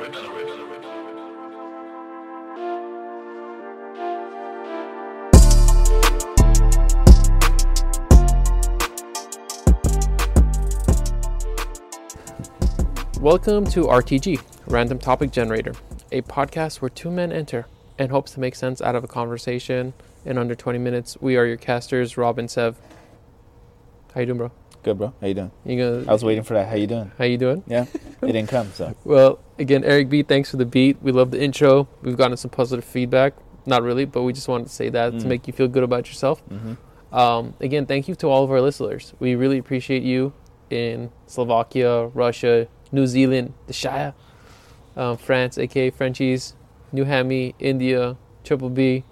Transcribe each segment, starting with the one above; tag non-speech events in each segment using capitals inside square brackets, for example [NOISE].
Welcome to RTG, Random Topic Generator, a podcast where two men enter and hopes to make sense out of a conversation in under 20 minutes. We are your casters, Rob and Sev. How you doing, bro? Good, bro. How you doing? You gonna, I was waiting for that. How you doing? how you doing? Yeah, it didn't come. So [LAUGHS] Well, again, Eric B, thanks for the beat. We love the intro. We've gotten some positive feedback. Not really, but we just wanted to say that to Mm. make you feel good about yourself. hmm Um, again, thank you to all of our listeners. We really appreciate you in Slovakia, Russia, New Zealand, the Shire, um, France, aka Frenchies, New Hammy, India, Triple B,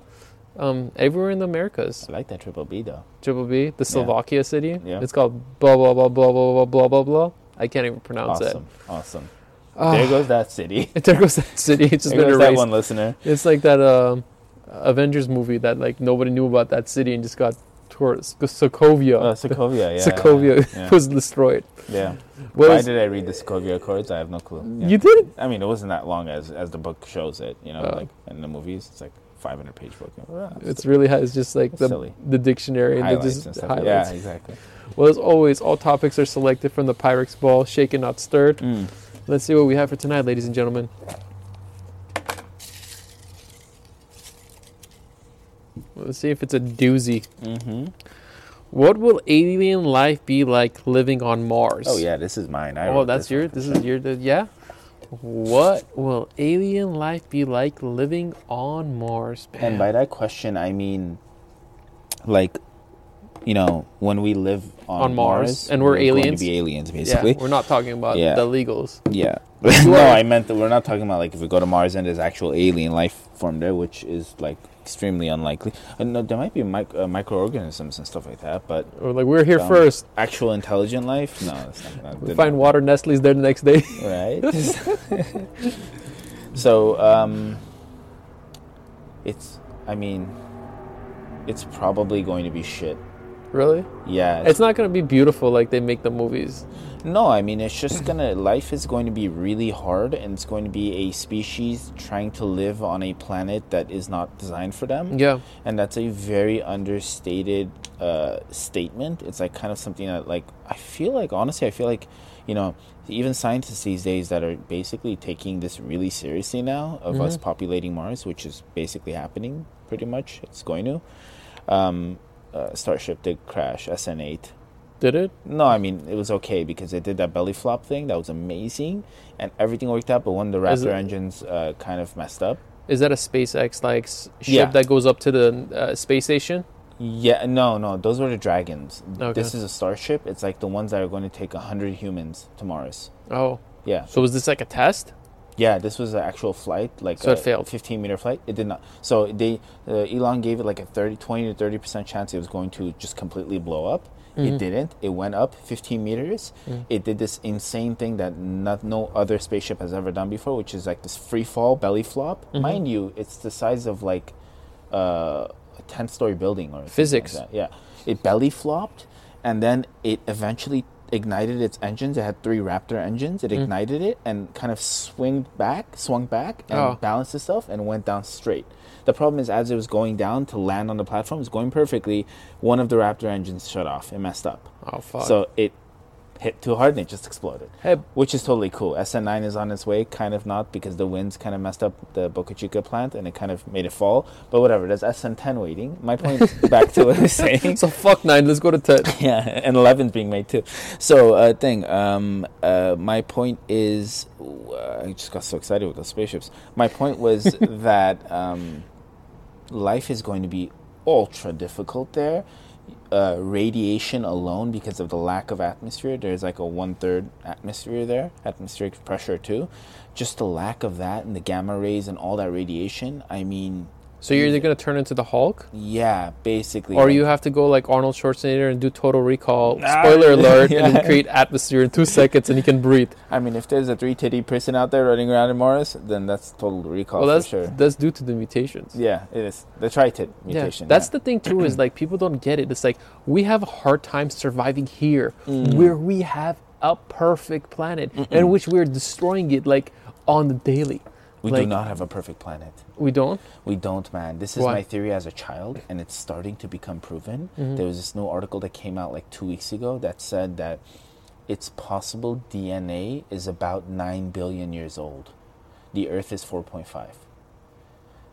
um, everywhere in the Americas. I like that triple B though. Triple B, the Slovakia city. Yeah. It's called blah blah blah blah blah blah blah blah blah. I can't even pronounce it. Awesome, awesome. it. There goes that city. [LAUGHS] There goes that city. It's just There been goes that erased. one listener. It's like that um, Avengers movie that like nobody knew about that city and just got towards Sokovia. Uh, Sokovia, [LAUGHS] yeah. Sokovia Yeah. [LAUGHS] was destroyed. yeah. What Why did I read the Sokovia Accords? I have no clue. Yeah. You did? I mean, it wasn't that long as as the book shows it. You know, Oh. like in the movies, it's like 500 page book. It's really ha- it's just like the silly. the dictionary and just and stuff. highlights. Yeah, exactly. Well, as always, all topics are selected from the Pyrex ball, shaken not stirred. Mm. Let's see what we have for tonight, ladies and gentlemen. Let's see if it's a doozy. hmm What will alien life be like living on Mars? Oh yeah, this is mine. I Oh, that's this your. This sure. is your. Yeah. What will alien life be like living on Mars? And by that question, I mean, like, you know, when we live on, On Mars, and we're going aliens? to be aliens, yeah, we're not talking about Yeah. the legals. Yeah. [LAUGHS] [LAUGHS] No, I meant that we're not talking about like if we go to Mars and there's actual alien life form there, which is like extremely unlikely. And no, there might be mic- uh, microorganisms and stuff like that, but Or like we're here Um, first. actual intelligent life, no, it's not. We find water Nestle's there the next day. right? [LAUGHS] so, um, it's. I mean, it's probably going to be shit. Really? Yeah, It's not gonna be beautiful like they make the movies. No, I mean it's just gonna life is going to be really hard and it's going to be a species trying to live on a planet that is not designed for them. Yeah. And that's a very understated uh, statement. It's like kind of something that like I feel like honestly I feel like, you know, even scientists these days that are basically taking this really seriously now of us Mhm. populating Mars, which is basically happening pretty much. It's going to. Um, uh, Starship did crash, SN8. Did it? No, I mean it was okay because they did that belly flop thing. That was amazing, and everything worked out. But when the Is Raptor it- engines uh, kind of messed up, Is that a SpaceX like ship Yeah. that goes up to the uh, space station? yeah, no, no, those were the Dragons. Okay. This is a Starship. It's like the ones that are going to take hundred humans to Mars. Oh, Yeah, so was this like a test? Yeah. This was an actual flight, like So it a failed. fifteen meter flight. It did not. So they uh, Elon gave it like a 30, 20 to thirty percent chance it was going to just completely blow up. Mhm. It didn't. It went up 15 meters. Mm. It did this insane thing that not, no other spaceship has ever done before, which is like this free fall belly flop. Mhm. Mind you, it's the size of like uh, a 10 story building or something like Physics. Yeah. It belly flopped and then it eventually ignited its engines. It had three Raptor engines. It Mm. ignited it and kind of swung back, swung back and Oh. balanced itself and went down straight. The problem is, as it was going down to land on the platform, it was going perfectly. One of the Raptor engines shut off. It messed up. Oh fuck. So it hit too hard and it just exploded, hey, which is totally cool. SN9 is on its way, kind of not because the winds kind of messed up the Boca Chica plant and it kind of made it fall. But whatever, there's SN10 waiting. My point [LAUGHS] back to what I was saying. so fuck nine. Let's go to ten. [LAUGHS] Yeah, and 11's being made too. So, uh, thing, um, uh, my point is, uh, I just got so excited with those spaceships. My point was [LAUGHS] that um, life is going to be ultra difficult there. Uh, radiation alone, because of the lack of atmosphere, there's like a one third atmosphere there, atmospheric pressure too. Just the lack of that and the gamma rays and all that radiation. I mean, So you're either gonna turn into the Hulk, yeah, basically. or you have to go like Arnold Schwarzenegger and do Total Recall. Ah, Spoiler alert! [LAUGHS] And yeah. then create atmosphere in two seconds, and you can breathe. I mean, if there's a three titty person out there running around in Mars, then that's total recall well, that's for sure. that's due to the mutations. Yeah, it is the tri tit mutation. Yeah, that's yeah. the thing too. Is like people don't get it. It's like we have a hard time surviving here, Mm. where we have a perfect planet in which we're destroying it like on the daily. We do not have a perfect planet. We don't. We don't, man. This is Why? my theory as a child, and it's starting to become proven. Mhm. There was this new article that came out like two weeks ago that said that it's possible DNA is about 9 billion years old. The Earth is 4.5.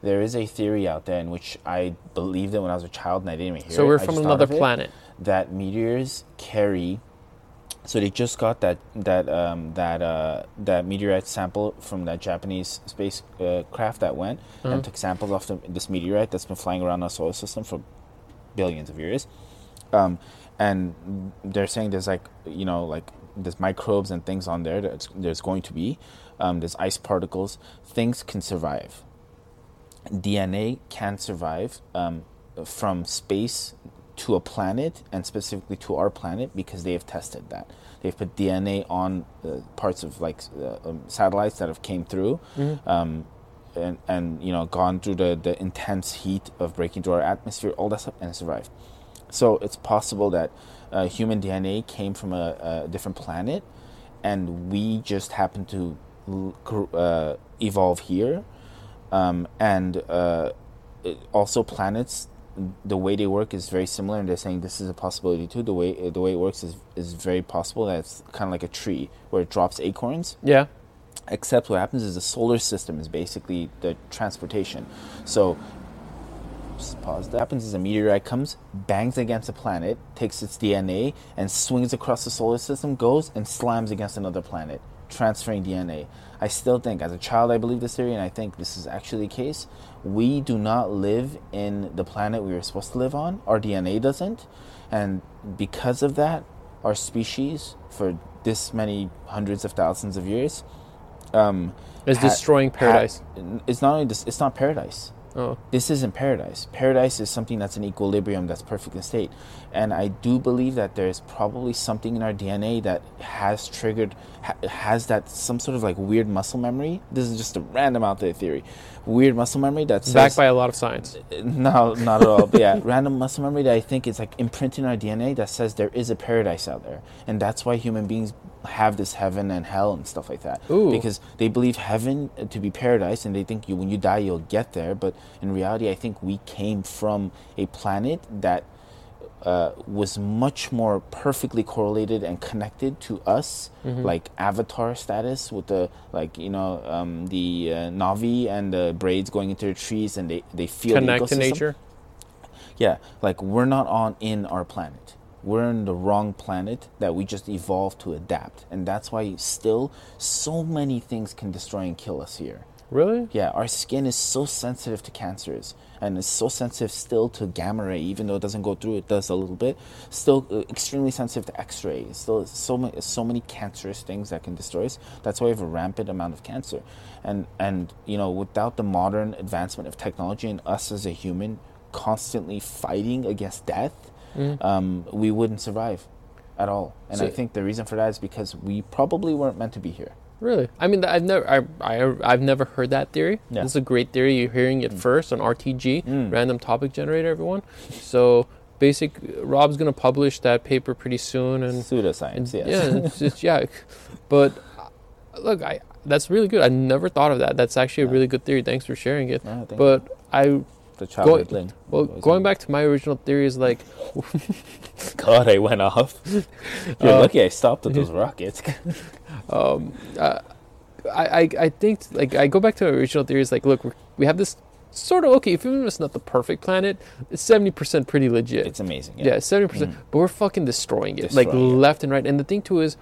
There is a theory out there in which I believed it when I was a child and I didn't even hear So it. we're from another planet. That meteors carry. So they just got that that um, that uh, that meteorite sample from that Japanese space uh, craft that went Uh-huh. and took samples off the, this meteorite that's been flying around our solar system for billions of years. Um, and they're saying there's like you know like there's microbes and things on there. That's, there's going to be um, there's ice particles. Things can survive. DNA can survive um, from space to a planet and specifically to our planet because they have tested that. They've put DNA on uh, parts of like uh, um, satellites that have came through, Mhm. um, and and you know gone through the the intense heat of breaking through our atmosphere, all that stuff, and survived. So it's possible that uh, human DNA came from a, a different planet, and we just happen to uh, evolve here. Um, and uh, also planets, the way they work is very similar, and they're saying this is a possibility too. The way the way it works is is very possible. That it's kind of like a tree where it drops acorns Yeah. except what happens is the solar system is basically the transportation. So, just pause. What happens is a meteorite comes, bangs against a planet, takes its DNA, and swings across the solar system, goes and slams against another planet, transferring DNA. I still think, as a child, I believe this theory, and I think this is actually the case. We do not live in the planet we were supposed to live on. Our DNA doesn't, and because of that, our species, for this many hundreds of thousands of years, um, It's ha- destroying ha- paradise. it's not only this, it's not paradise. Oh. This isn't paradise. Paradise is something that's in equilibrium, that's perfect in state. And I do believe that there is probably something in our DNA that has triggered, ha- has that some sort of like weird muscle memory. This is just a random out there theory. Weird muscle memory that's Backed by a lot of science. no, not at all. But [LAUGHS] yeah, random muscle memory that I think is like imprinted in our DNA that says there is a paradise out there, and that's why human beings have this heaven and hell and stuff like that. Ooh. Because they believe heaven uh, to be paradise, and they think you when you die you'll get there. But in reality, I think we came from a planet that uh, was much more perfectly correlated and connected to us, Mm-hmm. like Avatar status with the like you know um, the uh, Navi and the braids going into the trees, and they they feel the Connect to nature. Yeah, like we're not on in our planet. We're in the wrong planet that we just evolved to adapt, and that's why still so many things can destroy and kill us here. Really? Yeah, our skin is so sensitive to cancers, and it's so sensitive still to gamma ray, even though it doesn't go through. It does a little bit. Still uh, extremely sensitive to X-ray. Still, so many so many cancerous things that can destroy us. That's why we have a rampant amount of cancer, and and you know without the modern advancement of technology and us as a human constantly fighting against death, um, we wouldn't survive at all. And I think the reason for that is because we probably weren't meant to be here. Really? I mean, I've never, I, I, I've never heard that theory. Yeah. This is a great theory. You're hearing it first on RTG, Mm. Random Topic Generator. Everyone. So, basic. Rob's gonna publish that paper pretty soon, and Pseudoscience, yes. yeah, it's just [LAUGHS] yeah. But uh, look, I that's really good. I never thought of that. That's actually a really good theory. Thanks for sharing it. Yeah, But I, the childhood thing. well, going back to my original theory is like, [LAUGHS] God, I went off. [LAUGHS] You're Uh, lucky I stopped at those [LAUGHS] rockets. um, uh, I, I, I think like I go back to my original theory is like, look, we're, we have this sort of okay. If even if it's not the perfect planet, it's seventy percent pretty legit. It's amazing. yeah, seventy percent. Mm. But we're fucking destroying it, like it. left and right. And the thing too is,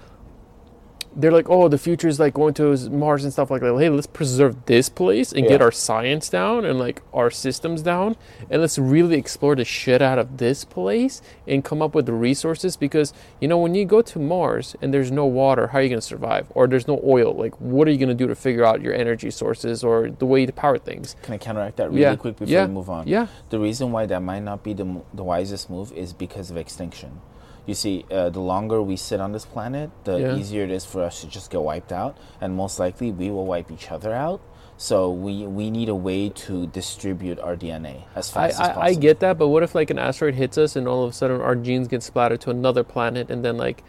they're like, oh, the future is like going to Mars and stuff like that. Hey, let's preserve this place and get our science down and like our systems down, and let's really explore the shit out of this place and come up with the resources. Because you know, when you go to Mars and there's no water, how are you going to survive? Or there's no oil, like what are you going to do to figure out your energy sources or the way to power things? Can I counteract that really Yeah. quick before Yeah. we move on? Yeah, The reason why that might not be the, the wisest move is because of extinction. You see, uh, the longer we sit on this planet, the Yeah. easier it is for us to just get wiped out, and most likely we will wipe each other out. So we we need a way to distribute our DNA as I, fast as possible. I, I get that, but what if like an asteroid hits us and all of a sudden our genes get splattered to another planet and then like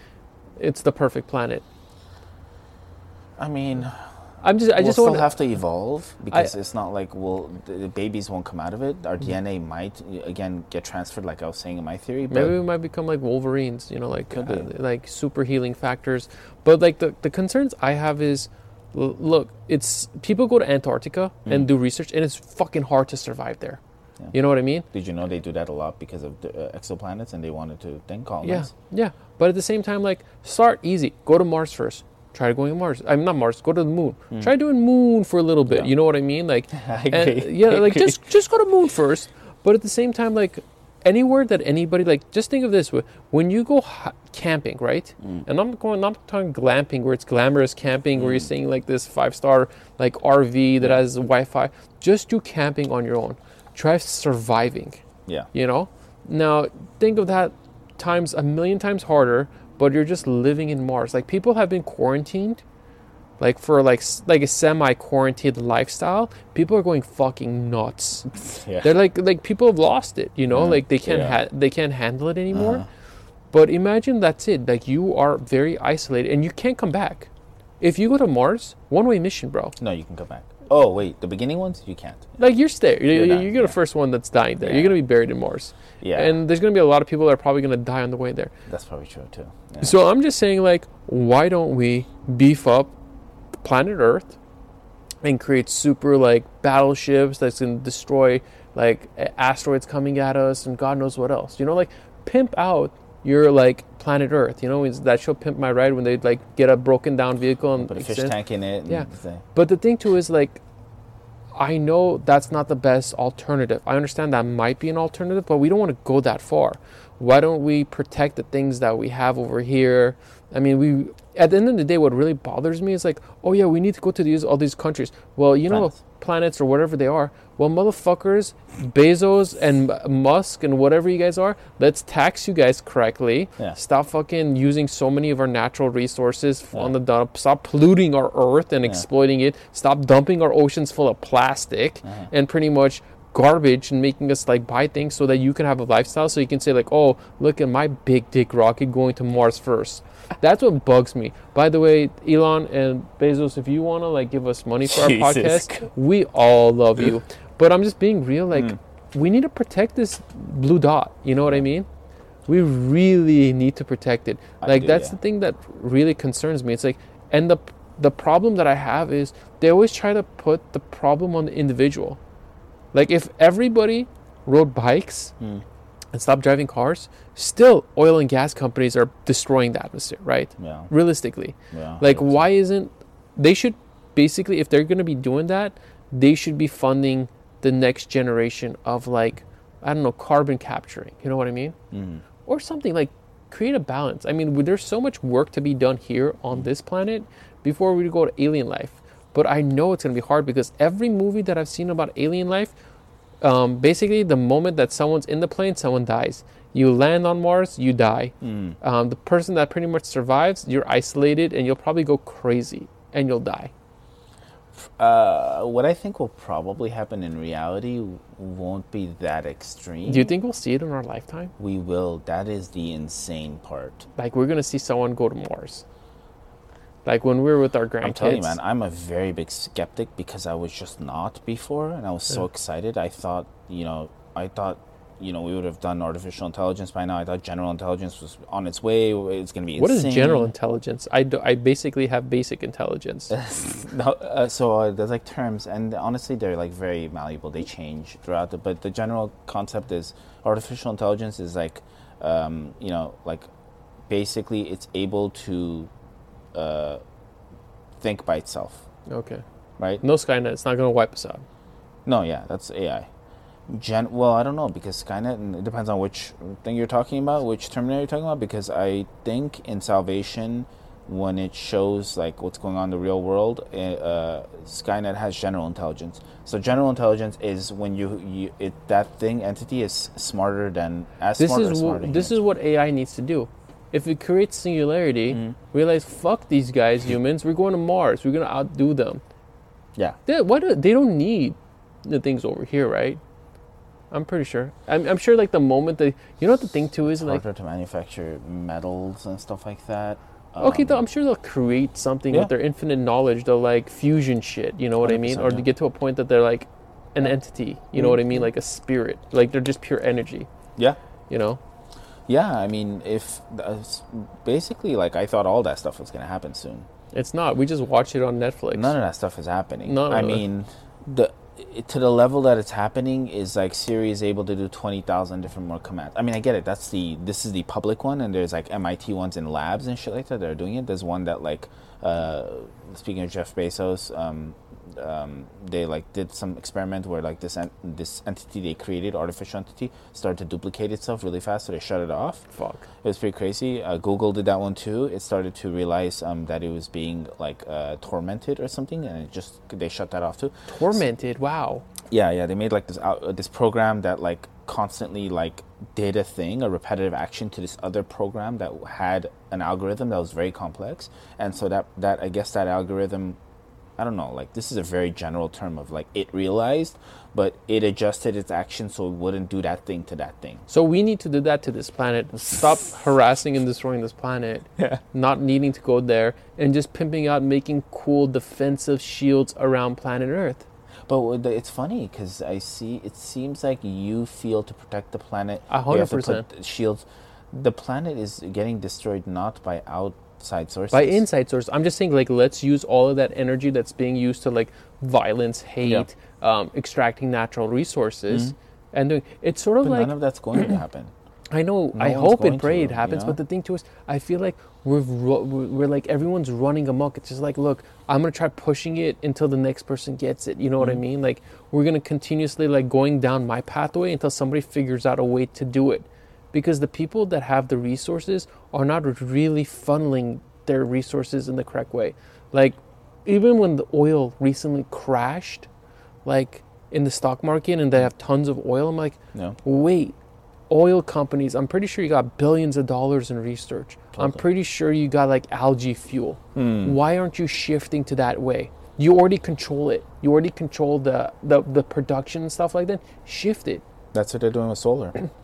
it's the perfect planet? I mean, I'm just I we'll just still have to evolve because it's not like we'll the babies won't come out of it. Our DNA might again get transferred, like I was saying in my theory. But maybe we might become like Wolverines, you know, like Could uh, like super healing factors. But like the the concerns I have is, look, it's people go to Antarctica and do research, and it's fucking hard to survive there. Yeah. You know what I mean? did you know they do that a lot because of the uh, exoplanets and they wanted to then Yeah, colonize? yeah. But at the same time, like, start easy. Go to Mars first. Try going to Mars. I'm not Mars. Go to the moon. Try doing moon for a little bit. Hmm. Yeah. You know what I mean? Like, [LAUGHS] I and, yeah, I like agree. just just go to moon first. But at the same time, like, anywhere that anybody like, just think of this: when you go camping, right? Mm. And I'm going, I'm talking glamping, where it's glamorous camping, where you're Mm. staying like this five star like RV that has Wi-Fi. Just do camping on your own. Try surviving yeah. you know now think of that times a million times harder but you're just living in mars. Like people have been quarantined like for like like a semi quarantined lifestyle. People are going fucking nuts. [LAUGHS] Yeah. they're like like people have lost it you know? Like they can't yeah. ha- they can't handle it anymore. Uh-huh. but imagine that's it. Like you are very isolated and you can't come back. If you go to mars one way mission bro. No, you can come back. Oh wait, the beginning ones you can't. like you're stay you're, You're you're, done, the yeah. first one that's dying there Yeah. you're gonna be buried in mars Yeah, and there's gonna be a lot of people that are probably gonna die on the way there that's probably true too. Yeah. So I'm just saying, like, why don't we beef up planet Earth and create super like battleships that's gonna destroy like asteroids coming at us and God knows what else? You know, like pimp out your like planet Earth. You know, it's that show Pimp My Ride when they like get a broken down vehicle and Put a fish tank in it. Yeah. say- But the thing too is like. I know that's not the best alternative. I understand that might be an alternative, but we don't want to go that far. Why don't we protect the things that we have over here? I mean, we at the end of the day, what really bothers me is like, oh yeah, we need to go to these all these countries. Well, you know, Planets. or whatever they are. Well, motherfuckers, Bezos and Musk and whatever you guys are, let's tax you guys correctly. Yeah. Stop fucking using so many of our natural resources f- on the dump. Stop polluting our earth and Yeah. exploiting it. Stop dumping our oceans full of plastic Uh-huh. and pretty much garbage and making us like buy things so that you can have a lifestyle. So you can say like oh look at my big dick rocket going to mars first. That's what bugs me. By the way elon and bezos if you want to like give us money for our [LAUGHS] podcast we all love you. [LAUGHS] But i'm just being real like Hmm. we need to protect this blue dot. You know what i mean? We really need to protect it. I like do, that's yeah. the thing that really concerns me. It's like and the the problem that i have is they always try to put the problem on the individual like if everybody rode bikes Hmm. and stopped driving cars still oil and gas companies are destroying the atmosphere right Yeah. realistically Yeah. like why isn't they should basically if they're going to be doing that they should be funding the next generation of like i don't know carbon capturing you know what i mean Mhm. or something like create a balance i mean there's so much work to be done here on this planet before we go to alien life but i know it's going to be hard because every movie that i've seen about alien life um, basically the moment that someone's in the plane someone dies you land on mars you die Mm. um, the person that pretty much survives, you're isolated and you'll probably go crazy and you'll die. Uh, what I think will probably happen in reality won't be that extreme. Do you think we'll see it in our lifetime? we will? That is the insane part. Like we're gonna see someone go to Mars. Like when we were with our grandkids. I'm telling you, man, I'm a very big skeptic because I was just not before, and I was so Yeah. excited. I thought, you know, I thought, you know, we would have done artificial intelligence by now. I thought general intelligence was on its way. It's going to be What is insane. general intelligence? I, do, I basically have basic intelligence. [LAUGHS] no, uh, so uh, there's like terms, and honestly, they're like very malleable. They change throughout the. But the general concept is artificial intelligence is like, um, you know, like basically it's able to uh, think by itself, Okay. right? No Skynet. It's not gonna wipe us out. No, yeah, that's AI. Gen. Well, I don't know because Skynet. And it depends on which thing you're talking about, which terminal you're talking about. Because I think in Salvation, when it shows like what's going on in the real world, uh, uh, Skynet has general intelligence. So general intelligence is when you, you it that thing entity is smarter than as This smart or is what this is what AI needs to do. If it creates singularity, Mhm. realize fuck these guys, humans. We're going to Mars. We're gonna outdo them. yeah. They, why do they don't need the things over here, right? I'm pretty sure. I'm, I'm sure like the moment that you know what the thing too is like harder to manufacture metals and stuff like that. okay, Um, though, I'm sure they'll create something Yeah. with their infinite knowledge. They'll like fusion shit. You know what I mean? Or to get to a point that they're like an entity. You know what I mean? Mhm. Like a spirit. Like they're just pure energy. yeah, You know? Yeah. I mean, if uh, basically, like, I thought all that stuff was gonna happen soon. It's not. We just watch it on Netflix. None of that stuff is happening. None I mean, the to the level that it's happening is like Siri is able to do twenty thousand different more commands. I mean, I get it. That's the this is the public one, and there's like MIT ones in labs and shit like that that are doing it. There's one that like, uh, speaking of Jeff Bezos, um, um, they like did some experiment where like this en- this entity they created, artificial entity, started to duplicate itself really fast, so they shut it off. Fuck. It was pretty crazy. Uh, Google did that one too. It started to realize um, that it was being like uh, tormented or something, and it just they shut that off too. Tormented. Wow. Yeah, yeah. They made like this out, uh, this program that like constantly like did a thing, a repetitive action to this other program that had an algorithm that was very complex, and so that that I guess that algorithm. I don't know, like this is a very general term of like it realized, but it adjusted its action so it wouldn't do that thing to that thing. So we need to do that to this planet. Stop [LAUGHS] harassing and destroying this planet. Yeah. Not needing to go there and just pimping out making cool defensive shields around planet Earth. But it's funny because I see it seems like you feel to protect the planet. Hundred have to put percent. shields. The planet is getting destroyed not by outside sources. By inside source, I'm just saying like let's use all of that energy that's being used to like violence, hate, um, extracting natural resources, Mhm. and doing. It's sort of But like none of that's going to happen. [CLEARS THROAT] I know. No I hope and pray to, it happens. you know? But the thing too is, I feel like we're, we're we're like everyone's running amok. It's just like, look, I'm gonna try pushing it until the next person gets it. You know what I Mhm. mean? Like we're gonna continuously like going down my pathway until somebody figures out a way to do it. Because the people that have the resources are not really funneling their resources in the correct way. Like even when the oil recently crashed, like in the stock market, and they have tons of oil, I'm like No. wait, oil companies, I'm pretty sure you got billions of dollars in research. I'm pretty sure you got like algae fuel. Hmm. Why aren't you shifting to that way? You already control it. You already control the, the, the production and stuff like that. Shift it. That's what they're doing with solar. [CLEARS THROAT]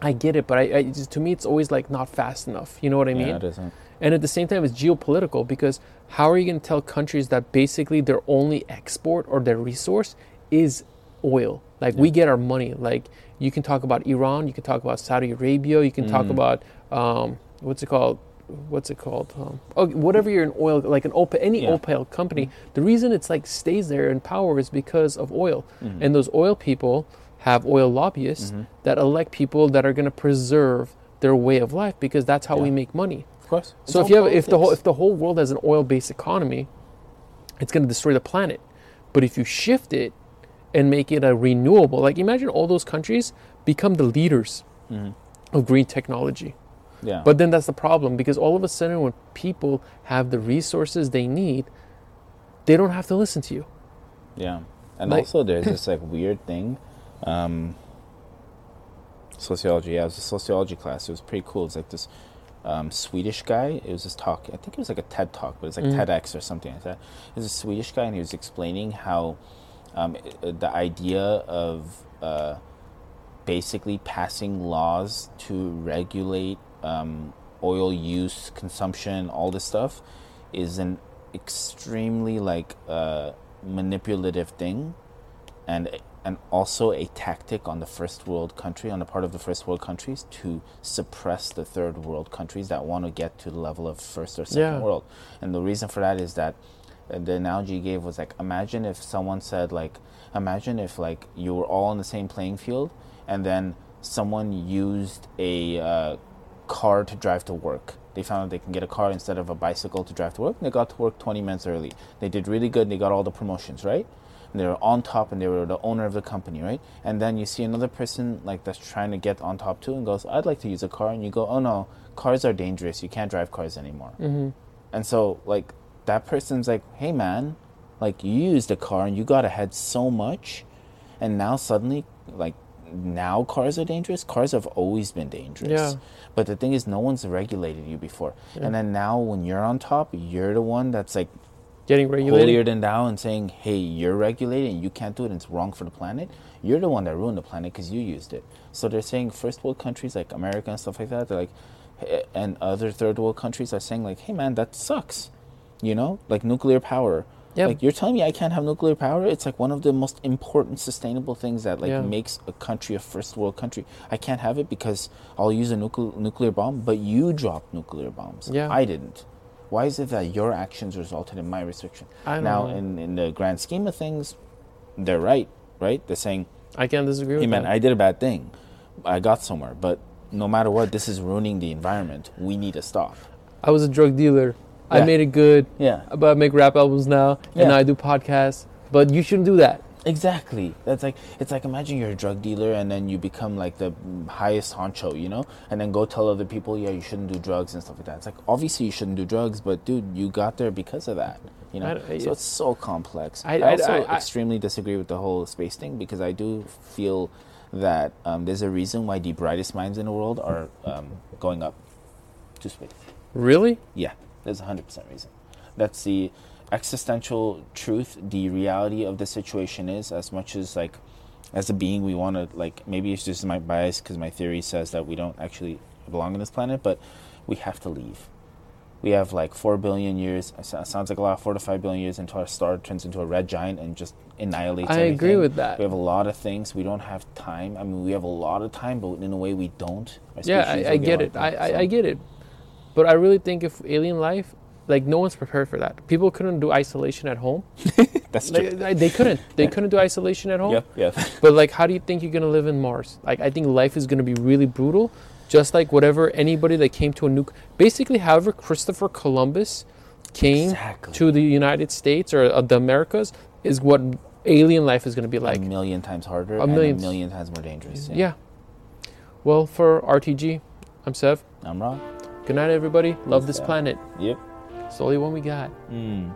I get it, but I, I just- to me it's always like not fast enough. You know what I mean? Yeah, it isn't. And at the same time, it's geopolitical because how are you going to tell countries that basically their only export or their resource is oil? Like we get our money. Like you can talk about Iran, you can talk about Saudi Arabia, you can talk Mm. about um, what's it called? What's it called? Um, oh, whatever you're in oil, like an OPEC, any Yeah. OPEC company. The reason it's like stays there in power is because of oil, Mhm. and those oil people have oil lobbyists Mhm. that elect people that are going to preserve their way of life because that's how we make money. Of course. It's So if you have if the whole if the whole world has an oil-based economy, it's going to destroy the planet. But if you shift it and make it a renewable, like imagine all those countries become the leaders Mhm. of green technology. yeah. But then that's the problem because all of a sudden when people have the resources they need, they don't have to listen to you. Yeah, and Like- also there's this [LAUGHS] like weird thing. Um, sociology. Yeah, it was a sociology class. It was pretty cool. It was like this um, Swedish guy. It was this talk. I think it was like a TED talk, but it's like Mhm. TEDx or something like that. It was a Swedish guy, and he was explaining how um, the idea of uh, basically passing laws to regulate um, oil use, consumption, all this stuff, is an extremely like uh, manipulative thing, and and also a tactic on the first world country, on the part of the first world countries, to suppress the third world countries that want to get to the level of first or second Yeah. world. And the reason for that is that uh, the analogy he gave was like, imagine if someone said like, imagine if like you were all on the same playing field, and then someone used a uh, car to drive to work. They found out they can get a car instead of a bicycle to drive to work. And they got to work 20 minutes early. They did really good. And they got all the promotions, right? They were on top, and they were the owner of the company, right? And then you see another person like that's trying to get on top too, and goes, "I'd like to use a car," and you go, "Oh no, cars are dangerous. You can't drive cars anymore." Mm-hmm. And so, like, that person's like, hey, man, like, you used a car and you got ahead so much. And now suddenly, like, now cars are dangerous. Cars have always been dangerous. Yeah. But the thing is, no one's regulated you before. Yeah. And then now, when you're on top, you're the one that's like Getting regulated. holier than thou and saying, hey, you're regulated and you can't do it and it's wrong for the planet. You're the one that ruined the planet because you used it. So they're saying first world countries like America and stuff like that, they're like, eh, and other third world countries are saying like, "Hey, man, that sucks," you know, like nuclear power. Yeah. Like you're telling me I can't have nuclear power? It's like one of the most important sustainable things that like Yeah. makes a country a first world country. I can't have it because I'll use a nuclear nuclear bomb, but you dropped nuclear bombs. Yeah. I didn't. Why is it that your actions resulted in my restriction? Now, know. in in the grand scheme of things, they're right, right? They're saying, I can't disagree "Hey, with man, that. I did a bad thing. I got somewhere, but no matter what, this is ruining the environment. We need to stop." I was a drug dealer. I made it good. Yeah, But I make rap albums now, and Yeah. now I do podcasts. But you shouldn't do that. Exactly. That's like it's like imagine you're a drug dealer and then you become like the highest honcho, you know, and then go tell other people, yeah, you shouldn't do drugs and stuff like that. It's like obviously you shouldn't do drugs, but dude, you got there because of that, you know. I- so it's so complex. I- I, also I- extremely disagree with the whole space thing because I do feel that um, there's a reason why the brightest minds in the world are um, going up to space. Really? Yeah, there's a hundred percent reason. That's the existential truth. The reality of the situation is as much as like as a being we want to like maybe it's just my bias because my theory says that we don't actually belong on this planet, but we have to leave. We have like four billion years. it Sounds like a lot. Four to five billion years until our star turns into a red giant and just annihilates. I agree with that. We have a lot of things. We don't have time. I mean, we have a lot of time, but in a way, we don't. Yeah, I, I get wiped it. I, out, I, I get it. But I really think if alien life, like no one's prepared for that. People couldn't do isolation at home. [LAUGHS] That's true. Like, like, they couldn't. They Yeah. couldn't do isolation at home. Yep. Yep. [LAUGHS] But like, how do you think you're gonna live in Mars? Like, I think life is gonna be really brutal. Just like whatever anybody that came to a nuke, basically, however Christopher Columbus came Exactly. to the United States or uh, the Americas is what alien life is gonna be like. a million times harder A and million- a million times more dangerous. yeah. Well, for RTG, I'm Sev. I'm wrong. Good night, everybody. Love Peace this out. planet. Yep. It's the only one we got. Mm.